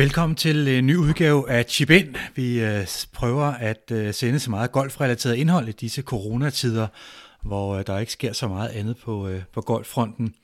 Velkommen til en ny udgave af Chip In. Vi øh, prøver at øh, sende så meget golfrelateret indhold i disse coronatider, hvor øh, der ikke sker så meget andet på, øh, på golffronten.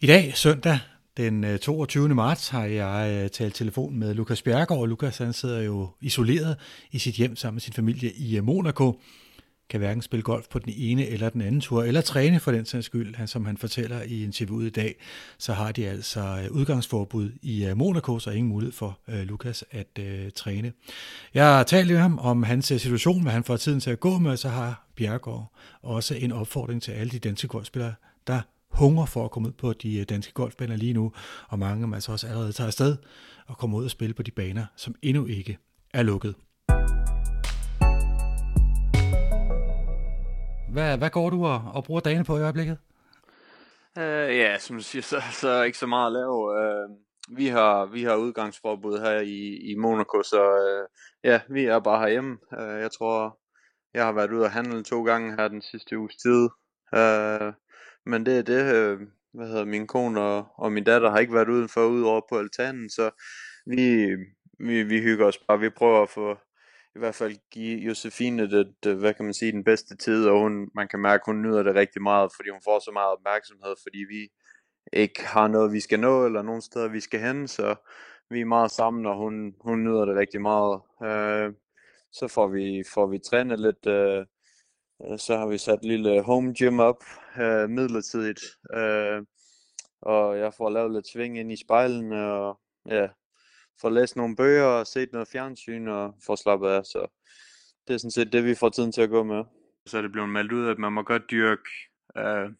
I dag, søndag den øh, 22. marts, har jeg talt telefon med Lukas Bjergård. Lukas han sidder jo isoleret i sit hjem sammen med sin familie i Monaco kan hverken spille golf på den ene eller den anden tur, eller træne for den sags skyld. Han, som han fortæller i interviewet i dag, så har de altså øh, udgangsforbud i øh, Monaco, så ingen mulighed for øh, Lukas at øh, træne. Jeg har talt med ham om hans øh, situation, hvad han får tiden til at gå med, og så har Bjergård også en opfordring til alle de danske golfspillere, der hunger for at komme ud på de danske golfbaner lige nu, og mange af dem altså også allerede tager afsted og kommer ud og spille på de baner, som endnu ikke er lukket. Hvad, hvad går du og, og bruger dagen på i øjeblikket? Uh, ja, som du siger, så, så er ikke så meget at lave. Uh, vi har, vi har udgangsforbud her i, i Monaco, så uh, ja, vi er bare herhjemme. Uh, jeg tror, jeg har været ude og handle to gange her den sidste uges tid. Uh, men det er det, uh, hvad hedder min kone og, og min datter har ikke været udenfor udover på altanen, så vi, vi, vi hygger os bare. Vi prøver at få i hvert fald give Josefine det, hvad kan man sige, den bedste tid, og hun, man kan mærke, hun nyder det rigtig meget, fordi hun får så meget opmærksomhed, fordi vi ikke har noget, vi skal nå, eller nogen steder, vi skal hen, så vi er meget sammen, og hun, hun nyder det rigtig meget. Øh, så får vi, får vi trænet lidt, øh, så har vi sat et lille home gym op øh, midlertidigt, øh, og jeg får lavet lidt sving ind i spejlen, og ja, får læst nogle bøger og set noget fjernsyn og får slappet af, så det er sådan set det, vi får tiden til at gå med. Så er det blevet meldt ud, at man må godt dyrke øh,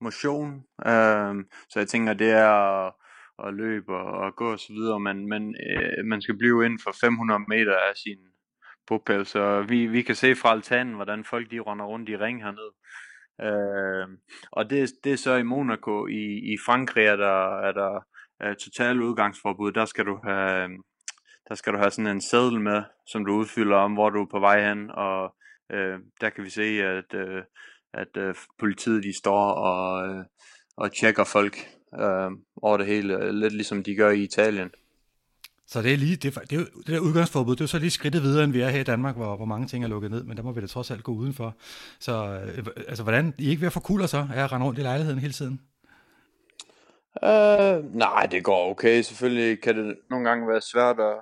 motion, øh, så jeg tænker, det er at, at løbe og, og gå og så videre, men, men øh, man skal blive inden for 500 meter af sin bopæl, så vi, vi kan se fra altanen, hvordan folk de render rundt i ring hernede. Øh, og det, det er så i Monaco. I, i Frankrig er der, er der øh, total udgangsforbud, der skal du have, øh, der skal du have sådan en seddel med, som du udfylder om, hvor du er på vej hen, og øh, der kan vi se, at, øh, at øh, politiet de står og, øh, og tjekker folk øh, over det hele, øh, lidt ligesom de gør i Italien. Så det er lige, det, det, det der udgangsforbud, det er så lige skridtet videre, end vi er her i Danmark, hvor, hvor mange ting er lukket ned, men der må vi da trods alt gå udenfor. Så øh, altså, hvordan, I er ikke ved at få kulder så, er at rende rundt i lejligheden hele tiden? Uh, nej, det går okay. Selvfølgelig kan det nogle gange være svært at,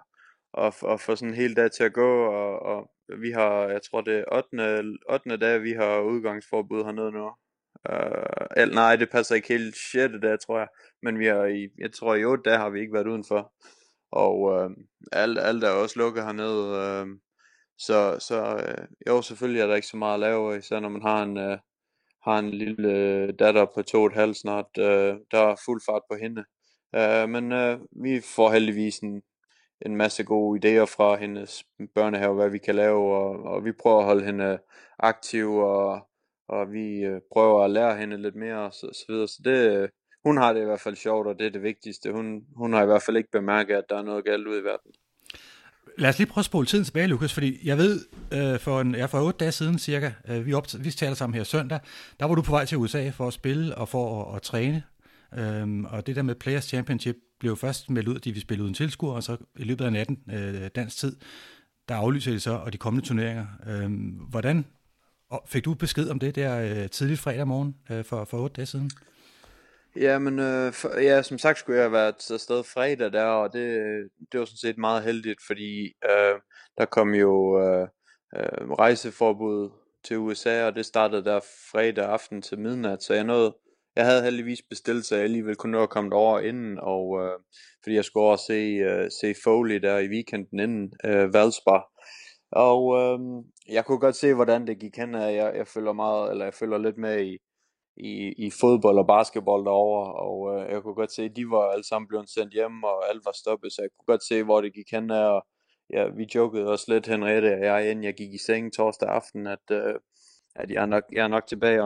at, at få sådan en hel dag til at gå, og, og vi har, jeg tror det er 8. 8. dag, vi har udgangsforbud hernede nu. Øh, uh, el, nej, det passer ikke helt 6. dag, tror jeg. Men vi har i, jeg tror i 8 dage har vi ikke været udenfor. Og uh, alt, alt er også lukket hernede. Uh, så så uh, jo, selvfølgelig er der ikke så meget at lave, især når man har en, uh, har en lille øh, datter på to og et halvt snart, øh, der er fuld fart på hende. Øh, men øh, vi får heldigvis en, en masse gode idéer fra hendes børnehave, hvad vi kan lave, og, og vi prøver at holde hende øh, aktiv, og, og vi øh, prøver at lære hende lidt mere, og så, så videre. Så det, øh, hun har det i hvert fald sjovt, og det er det vigtigste. Hun, hun har i hvert fald ikke bemærket, at der er noget galt ud i verden. Lad os lige prøve at spole tiden tilbage, Lukas, fordi jeg ved, øh, for, en, ja, for 8 dage siden cirka, øh, vi, op, vi taler sammen her søndag, der var du på vej til USA for at spille og for at, at træne. Øhm, og det der med Players Championship blev først meldt ud, at de ville spille uden tilskuer, og så i løbet af natten, øh, dansk tid, der aflyser de så, og de kommende turneringer. Øhm, hvordan fik du besked om det der øh, tidligt fredag morgen øh, for, for 8 dage siden? Ja, men øh, for, ja, som sagt skulle jeg have været afsted fredag der, og det, det var sådan set meget heldigt, fordi øh, der kom jo øh, øh, rejseforbud til USA, og det startede der fredag aften til midnat, så jeg nåede, jeg havde heldigvis bestilt, så jeg alligevel kunne nå at komme over inden, og øh, fordi jeg skulle også se, øh, se Foley der i weekenden inden øh, Valsbar. Og øh, jeg kunne godt se, hvordan det gik hen, jeg, jeg følger meget, eller jeg følger lidt med i, i, i fodbold og basketball derover og øh, jeg kunne godt se, at de var alle sammen blevet sendt hjem, og alt var stoppet, så jeg kunne godt se, hvor det gik hen af, og ja, vi jokede også lidt, Henriette og jeg, inden jeg gik i seng torsdag aften, at, øh, at jeg, er nok, jeg er nok tilbage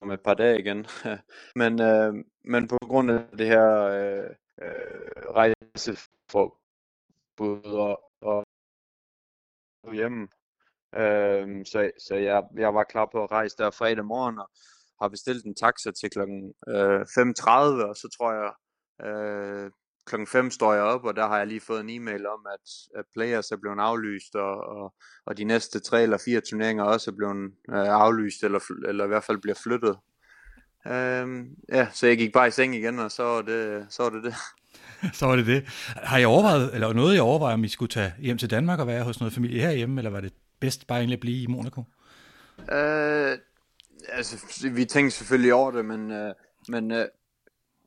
om et par dage igen. men, øh, men på grund af det her øh, øh, rejseforbud og, og hjemme, Øhm, så så jeg, jeg var klar på at rejse der fredag morgen, og har bestilt en taxa til kl. øh, 5.30, og så tror jeg, øh, klokken 5 står jeg op, og der har jeg lige fået en e-mail om, at, at players er blevet aflyst, og, og, og de næste tre eller fire turneringer også er blevet øh, aflyst, eller, eller i hvert fald bliver flyttet. Øhm, ja, så jeg gik bare i seng igen, og så var det så var det. det. så var det det. Har I overvejet, eller noget jeg overvejer, om I skulle tage hjem til Danmark og være hos noget familie herhjemme, eller var det bedst bare egentlig at blive i Monaco? Øh, altså, vi tænkte selvfølgelig over det, men, øh, men øh,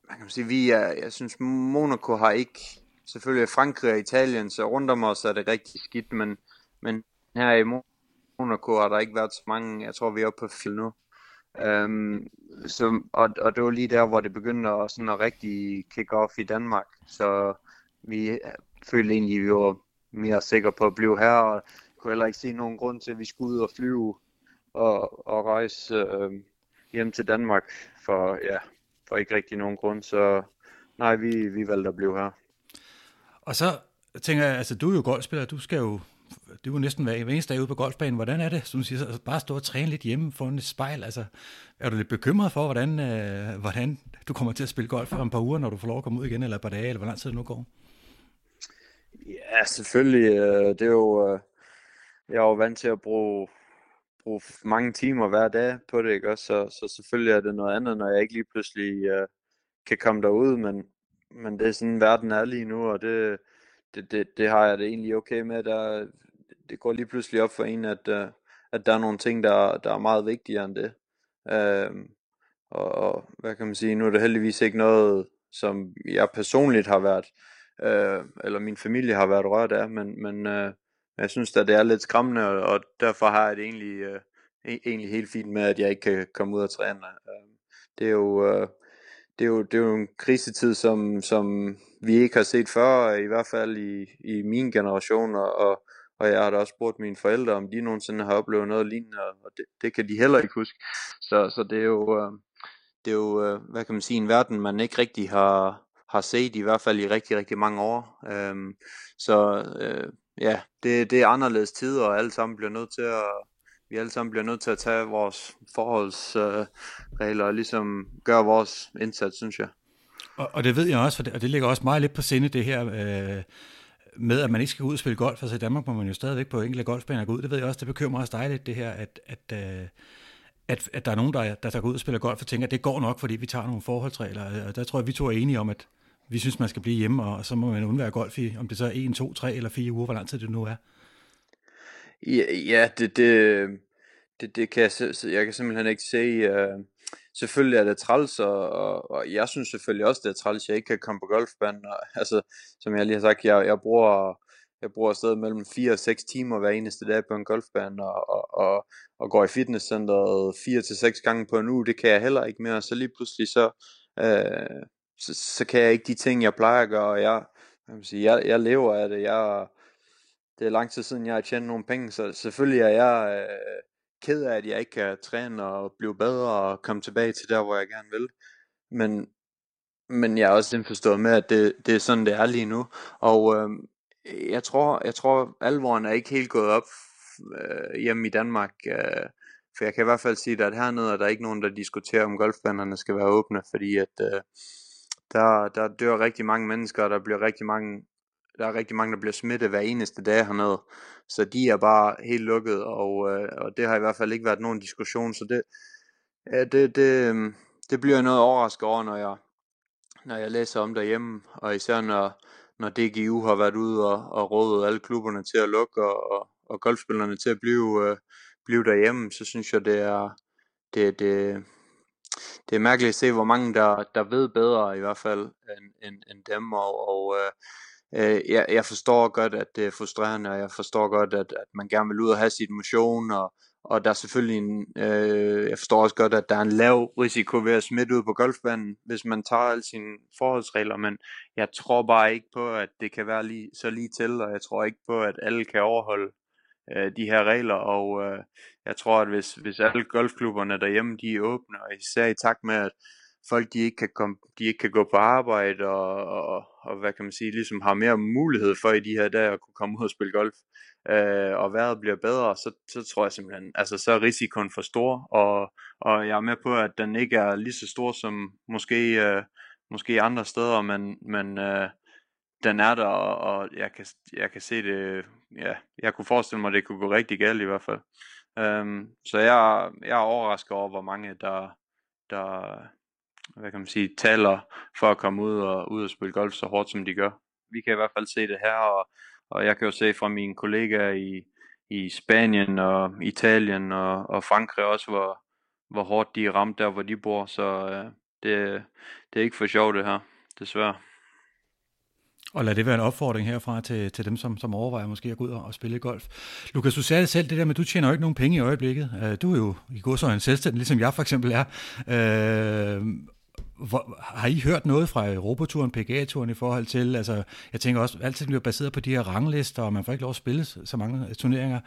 man kan sige, vi er, jeg synes, Monaco har ikke, selvfølgelig Frankrig og Italien, så rundt om os er det rigtig skidt, men, men her i Monaco har der ikke været så mange, jeg tror vi er oppe på fil nu. Um, så, og, og det var lige der, hvor det begyndte at, sådan at rigtig kick off i Danmark, så vi følte egentlig, at vi var mere sikre på at blive her, og kunne heller ikke se nogen grund til, at vi skulle ud og flyve og, og rejse øh, hjem til Danmark, for ja, for ikke rigtig nogen grund, så nej, vi, vi valgte at blive her. Og så tænker jeg, altså du er jo golfspiller, du skal jo det er jo næsten hver eneste dag ude på golfbanen. Hvordan er det, som du siger, så bare stå og træne lidt hjemme foran et spejl? Altså, er du lidt bekymret for, hvordan, øh, hvordan du kommer til at spille golf om et par uger, når du får lov at komme ud igen, eller et par dage, eller hvor lang tid det nu går? Ja, selvfølgelig. Øh, det er jo, øh, jeg er jo vant til at bruge, bruge mange timer hver dag på det, ikke? Også, så, så selvfølgelig er det noget andet, når jeg ikke lige pludselig øh, kan komme derud, men, men det er sådan, verden er lige nu, og det, det, det, det har jeg det egentlig okay med. Der, det går lige pludselig op for en, at, øh, at der er nogle ting, der, der er meget vigtigere end det. Øh, og, og hvad kan man sige, nu er det heldigvis ikke noget, som jeg personligt har været, øh, eller min familie har været rørt af, men, men øh, jeg synes at det er lidt skræmmende, og, og derfor har jeg det egentlig, øh, e-, egentlig helt fint med, at jeg ikke kan komme ud og træne. Øh, det er jo... Øh, det er jo, det er jo en krisetid, som, som vi ikke har set før, i hvert fald i, i min generation, og, og jeg har da også spurgt mine forældre, om de nogensinde har oplevet noget lignende, og det, det kan de heller ikke huske. Så, så det er jo, øh, det er jo, øh, hvad kan man sige, en verden, man ikke rigtig har, har set, i hvert fald i rigtig, rigtig mange år. Øhm, så øh, ja, det, det er anderledes tider, og alle sammen bliver nødt til at, vi alle sammen bliver nødt til at tage vores forholdsregler øh, og ligesom gøre vores indsats, synes jeg. Og, og det ved jeg også, for det, og det ligger også meget lidt på sinde, det her øh, med, at man ikke skal gå ud og spille golf. Altså i Danmark må man jo stadigvæk på enkelte golfbaner gå ud. Det ved jeg også, det bekymrer også dig lidt, det her, at, at, øh, at, at der er nogen, der, der, der går ud og spiller golf og tænker, at det går nok, fordi vi tager nogle forholdsregler. Og der tror jeg, vi to er enige om, at vi synes, man skal blive hjemme, og så må man undvære golf i, om det så er 1, 2, 3 eller 4 uger, hvor lang tid det nu er. Ja, ja det, det, det, det kan jeg, jeg kan simpelthen ikke se. Uh, selvfølgelig er det træls, og, og, og jeg synes selvfølgelig også, det er træls, jeg ikke kan komme på golfbanen. Og, altså, som jeg lige har sagt, jeg, jeg bruger jeg bruger stadig mellem 4 og 6 timer hver eneste dag på en golfbane, og, og, og, og går i fitnesscenteret 4 til 6 gange på en uge, det kan jeg heller ikke mere, så lige pludselig så, øh, så, så kan jeg ikke de ting, jeg plejer at gøre, og jeg, jeg, sige, jeg, jeg lever af det, jeg, det er lang tid siden, jeg har tjent nogle penge, så selvfølgelig er jeg øh, ked af, at jeg ikke kan træne og blive bedre og komme tilbage til der, hvor jeg gerne vil. Men, men jeg er også indforstået med, at det, det er sådan, det er lige nu. Og øh, jeg tror, jeg tror alvoren er ikke helt gået op øh, hjemme i Danmark. Øh, for jeg kan i hvert fald sige, at hernede er der ikke nogen, der diskuterer, om golfbanerne skal være åbne, fordi at øh, der, der dør rigtig mange mennesker, og der bliver rigtig mange der er rigtig mange, der bliver smittet hver eneste dag hernede. Så de er bare helt lukket, og, øh, og det har i hvert fald ikke været nogen diskussion. Så det, ja, det, det, øhm, det bliver noget overrasket over, når jeg, når jeg læser om derhjemme, og især når, når DGU har været ude og, og rådet alle klubberne til at lukke, og, og, og golfspillerne til at blive, øh, blive derhjemme, så synes jeg, det er, det, det, det er mærkeligt at se, hvor mange der, der ved bedre i hvert fald end, end, end dem, og, og øh, øh jeg, jeg forstår godt, at det er frustrerende, og jeg forstår godt, at, at man gerne vil ud og have sit motion, og, og der er selvfølgelig en, øh, jeg forstår også godt, at der er en lav risiko ved at smitte ud på golfbanen, hvis man tager alle sine forholdsregler, men jeg tror bare ikke på, at det kan være lige, så lige til, og jeg tror ikke på, at alle kan overholde øh, de her regler, og øh, jeg tror, at hvis, hvis alle golfklubberne derhjemme, de er åbne, og især i takt med, at folk de ikke kan, komme, de ikke kan gå på arbejde, og, og, og hvad kan man sige, ligesom har mere mulighed for i de her dage at kunne komme ud og spille golf, øh, og vejret bliver bedre, så, så tror jeg simpelthen, altså så er risikoen for stor, og, og jeg er med på, at den ikke er lige så stor som måske, øh, måske andre steder, men, men, øh, den er der, og, og jeg, kan, jeg kan se det, ja, jeg kunne forestille mig, at det kunne gå rigtig galt i hvert fald. Um, så jeg, jeg er overrasket over, hvor mange der, der hvad kan man sige, taler for at komme ud og, ud og spille golf så hårdt, som de gør. Vi kan i hvert fald se det her, og, og jeg kan jo se fra mine kollegaer i, i Spanien og Italien og, og Frankrig også, hvor, hvor hårdt de er ramt der, hvor de bor. Så uh, det, det er ikke for sjovt det her, desværre. Og lad det være en opfordring herfra til, til dem, som, som overvejer måske at gå ud og, og spille golf. Lukas, du sagde det selv, det der med, at du tjener jo ikke nogen penge i øjeblikket. Øh, du er jo i går så en selvstændig, ligesom jeg for eksempel er. Øh, hvor, har I hørt noget fra Europaturen, PGA-turen i forhold til, altså jeg tænker også, altid bliver baseret på de her ranglister, og man får ikke lov at spille så mange øh, turneringer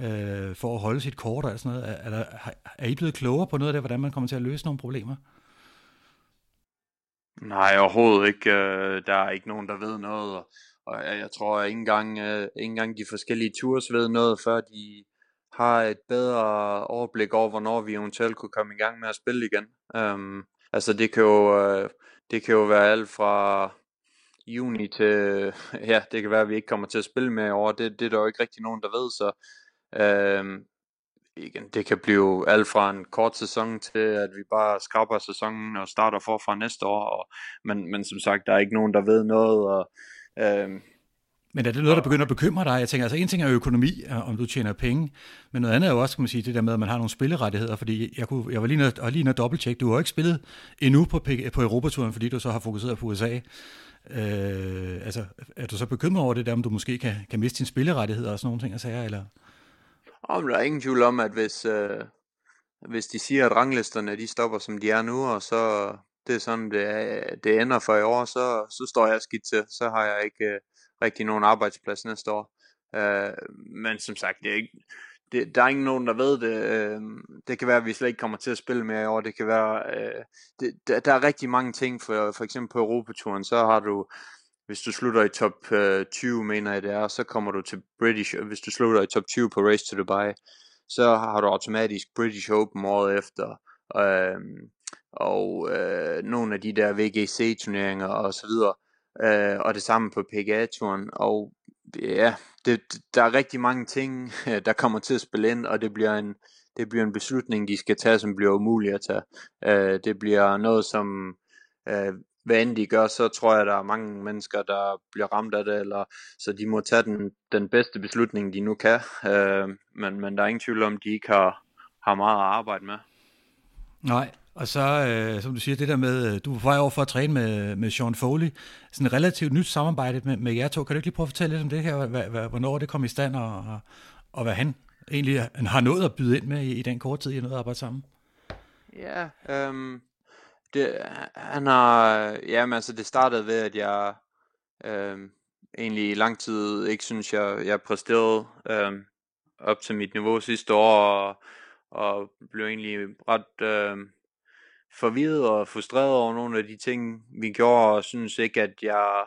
øh, for at holde sit kort og sådan noget. Er, er, der, er I blevet klogere på noget af det, hvordan man kommer til at løse nogle problemer? Nej, overhovedet ikke. Øh, der er ikke nogen, der ved noget, og jeg tror at ikke engang, øh, ikke engang de forskellige tours ved noget, før de har et bedre overblik over, hvornår vi eventuelt kunne komme i gang med at spille igen. Um, altså det kan jo, øh, det kan jo være alt fra juni til, ja, det kan være, at vi ikke kommer til at spille med over. Det, det er der jo ikke rigtig nogen, der ved, så um, igen, det kan blive alt fra en kort sæson til, at vi bare skraber sæsonen og starter forfra næste år. Og, men, men som sagt, der er ikke nogen, der ved noget. Og, øhm, men er det noget, der begynder at bekymre dig? Jeg tænker, altså en ting er økonomi, om du tjener penge, men noget andet er jo også, kan man sige, det der med, at man har nogle spillerettigheder, fordi jeg, kunne, jeg var lige nødt lige dobbelttjekke, du har ikke spillet endnu på, på Europaturen, fordi du så har fokuseret på USA. Øh, altså, er du så bekymret over det der, om du måske kan, kan miste dine spillerettigheder og sådan nogle ting og sager, eller? Og der er ingen tvivl om, at hvis, øh, hvis de siger, at ranglisterne de stopper, som de er nu, og så det er sådan, det, er, det ender for i år, så, så står jeg skidt til. Så har jeg ikke øh, rigtig nogen arbejdsplads næste år. Øh, men som sagt, det er ikke, det, der er ingen nogen, der ved det. Øh, det kan være, at vi slet ikke kommer til at spille mere i år. Det kan være, øh, det, der, der er rigtig mange ting. For, for eksempel på Europaturen, så har du hvis du slutter i top øh, 20, mener jeg det er, så kommer du til British, øh, hvis du slutter i top 20 på Race to Dubai, så har du automatisk British Open året efter, øh, og øh, nogle af de der VGC-turneringer og så videre, øh, og det samme på PGA-turen, og ja, det, der er rigtig mange ting, der kommer til at spille ind, og det bliver en, det bliver en beslutning, de skal tage, som bliver umulig at tage. Øh, det bliver noget, som øh, hvad end de gør, så tror jeg, der er mange mennesker, der bliver ramt af det, eller, så de må tage den, den bedste beslutning, de nu kan. Øh, men, men der er ingen tvivl om, de ikke har, har meget at arbejde med. Nej, og så, øh, som du siger, det der med, øh, du var over for at træne med, med Sean Foley, sådan et relativt nyt samarbejde med, med jer to. Kan du ikke lige prøve at fortælle lidt om det her, hvad, hvad, hvornår det kom i stand, og, og, og hvad han egentlig har nået at byde ind med i, i den korte tid, I nåede at arbejde sammen? Ja, øhm, det, han har, jamen altså det startede ved, at jeg øh, egentlig i lang tid ikke synes, jeg, jeg præsterede øh, op til mit niveau sidste år, og, og blev egentlig ret øh, forvirret og frustreret over nogle af de ting, vi gjorde, og synes ikke, at jeg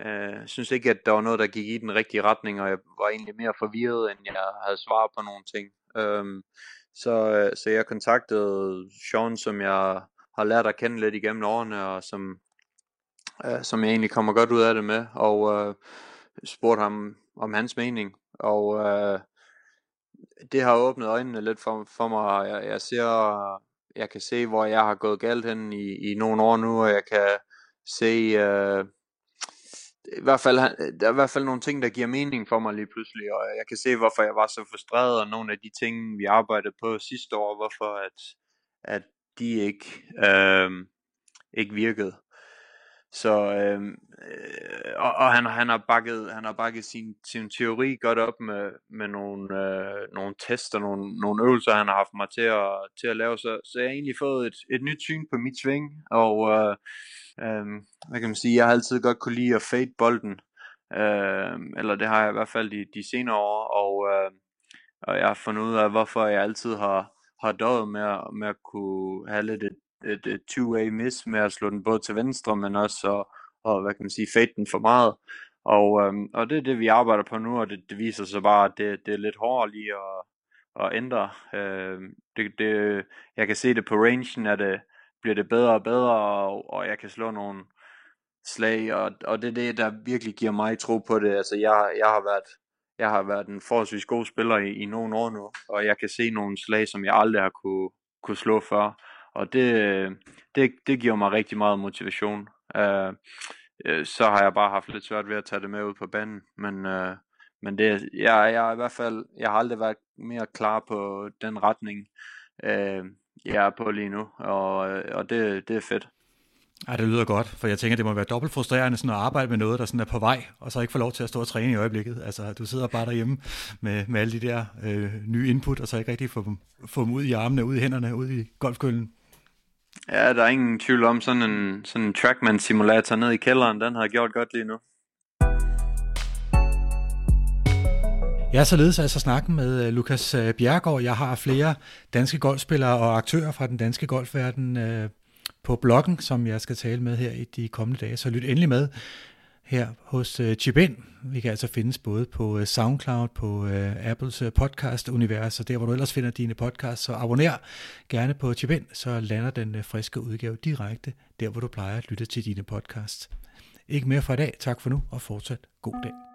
øh, synes ikke, at der var noget, der gik i den rigtige retning, og jeg var egentlig mere forvirret, end jeg havde svar på nogle ting. Øhm, øh, så, så jeg kontaktede Sean, som jeg har lært at kende lidt igennem årene, og som, øh, som jeg egentlig kommer godt ud af det med, og øh, spurgte ham om hans mening, og øh, det har åbnet øjnene lidt for, for mig, jeg, jeg ser, jeg kan se, hvor jeg har gået galt hen i, i nogle år nu, og jeg kan se, øh, i hvert fald, der er i hvert fald nogle ting, der giver mening for mig lige pludselig, og jeg kan se, hvorfor jeg var så frustreret, og nogle af de ting, vi arbejdede på sidste år, hvorfor at, at de ikke, øh, ikke virkede. Så øhm, øh, og, og han, han har bakket han har bakket sin, sin teori godt op med, med nogle, øh, nogle tests og nogle, nogle øvelser han har haft mig til at, til at lave så, så jeg har egentlig fået et, et nyt syn på mit sving og øh, øh, hvad kan man sige jeg har altid godt kunne lide at fade bolden øh, eller det har jeg i hvert fald de, de senere år og, øh, og jeg har fundet ud af hvorfor jeg altid har har døjet med, at, med at kunne have lidt et, et, et two-way miss med at slå den både til venstre, men også at, og hvad kan man sige, fade den for meget. Og, øhm, og det er det, vi arbejder på nu, og det, det viser sig bare, at det, det er lidt hårdere lige at, at ændre. Øhm, det, det, jeg kan se det på rangen, at det bliver det bedre og bedre, og, og jeg kan slå nogle, slag, og, og det er det, der virkelig giver mig tro på det. Altså, jeg, jeg har været jeg har været en forholdsvis god spiller i, i nogle år nu, og jeg kan se nogle slag, som jeg aldrig har kunne, kunne slå før, og det, det, det giver mig rigtig meget motivation. Uh, så har jeg bare haft lidt svært ved at tage det med ud på banen, men, uh, men det, jeg, jeg, i hvert fald, jeg har aldrig været mere klar på den retning, uh, jeg er på lige nu, og, og det, det er fedt. Ja, det lyder godt, for jeg tænker, det må være dobbelt frustrerende sådan at arbejde med noget, der sådan er på vej, og så ikke få lov til at stå og træne i øjeblikket. Altså, du sidder bare derhjemme med, med alle de der øh, nye input, og så ikke rigtig få dem, få dem ud i armene, ud i hænderne, ud i golfkøllen. Ja, der er ingen tvivl om sådan en, sådan en Trackman-simulator nede i kælderen, den har gjort godt lige nu. Jeg er således altså snakken med øh, Lukas øh, Bjergård. Jeg har flere danske golfspillere og aktører fra den danske golfverden øh, på bloggen, som jeg skal tale med her i de kommende dage. Så lyt endelig med her hos øh, Chipin. Vi kan altså findes både på øh, SoundCloud, på øh, Apples podcast-univers, og der hvor du ellers finder dine podcasts. Så abonner gerne på Chipin, så lander den friske udgave direkte der, hvor du plejer at lytte til dine podcasts. Ikke mere for i dag. Tak for nu, og fortsat god dag.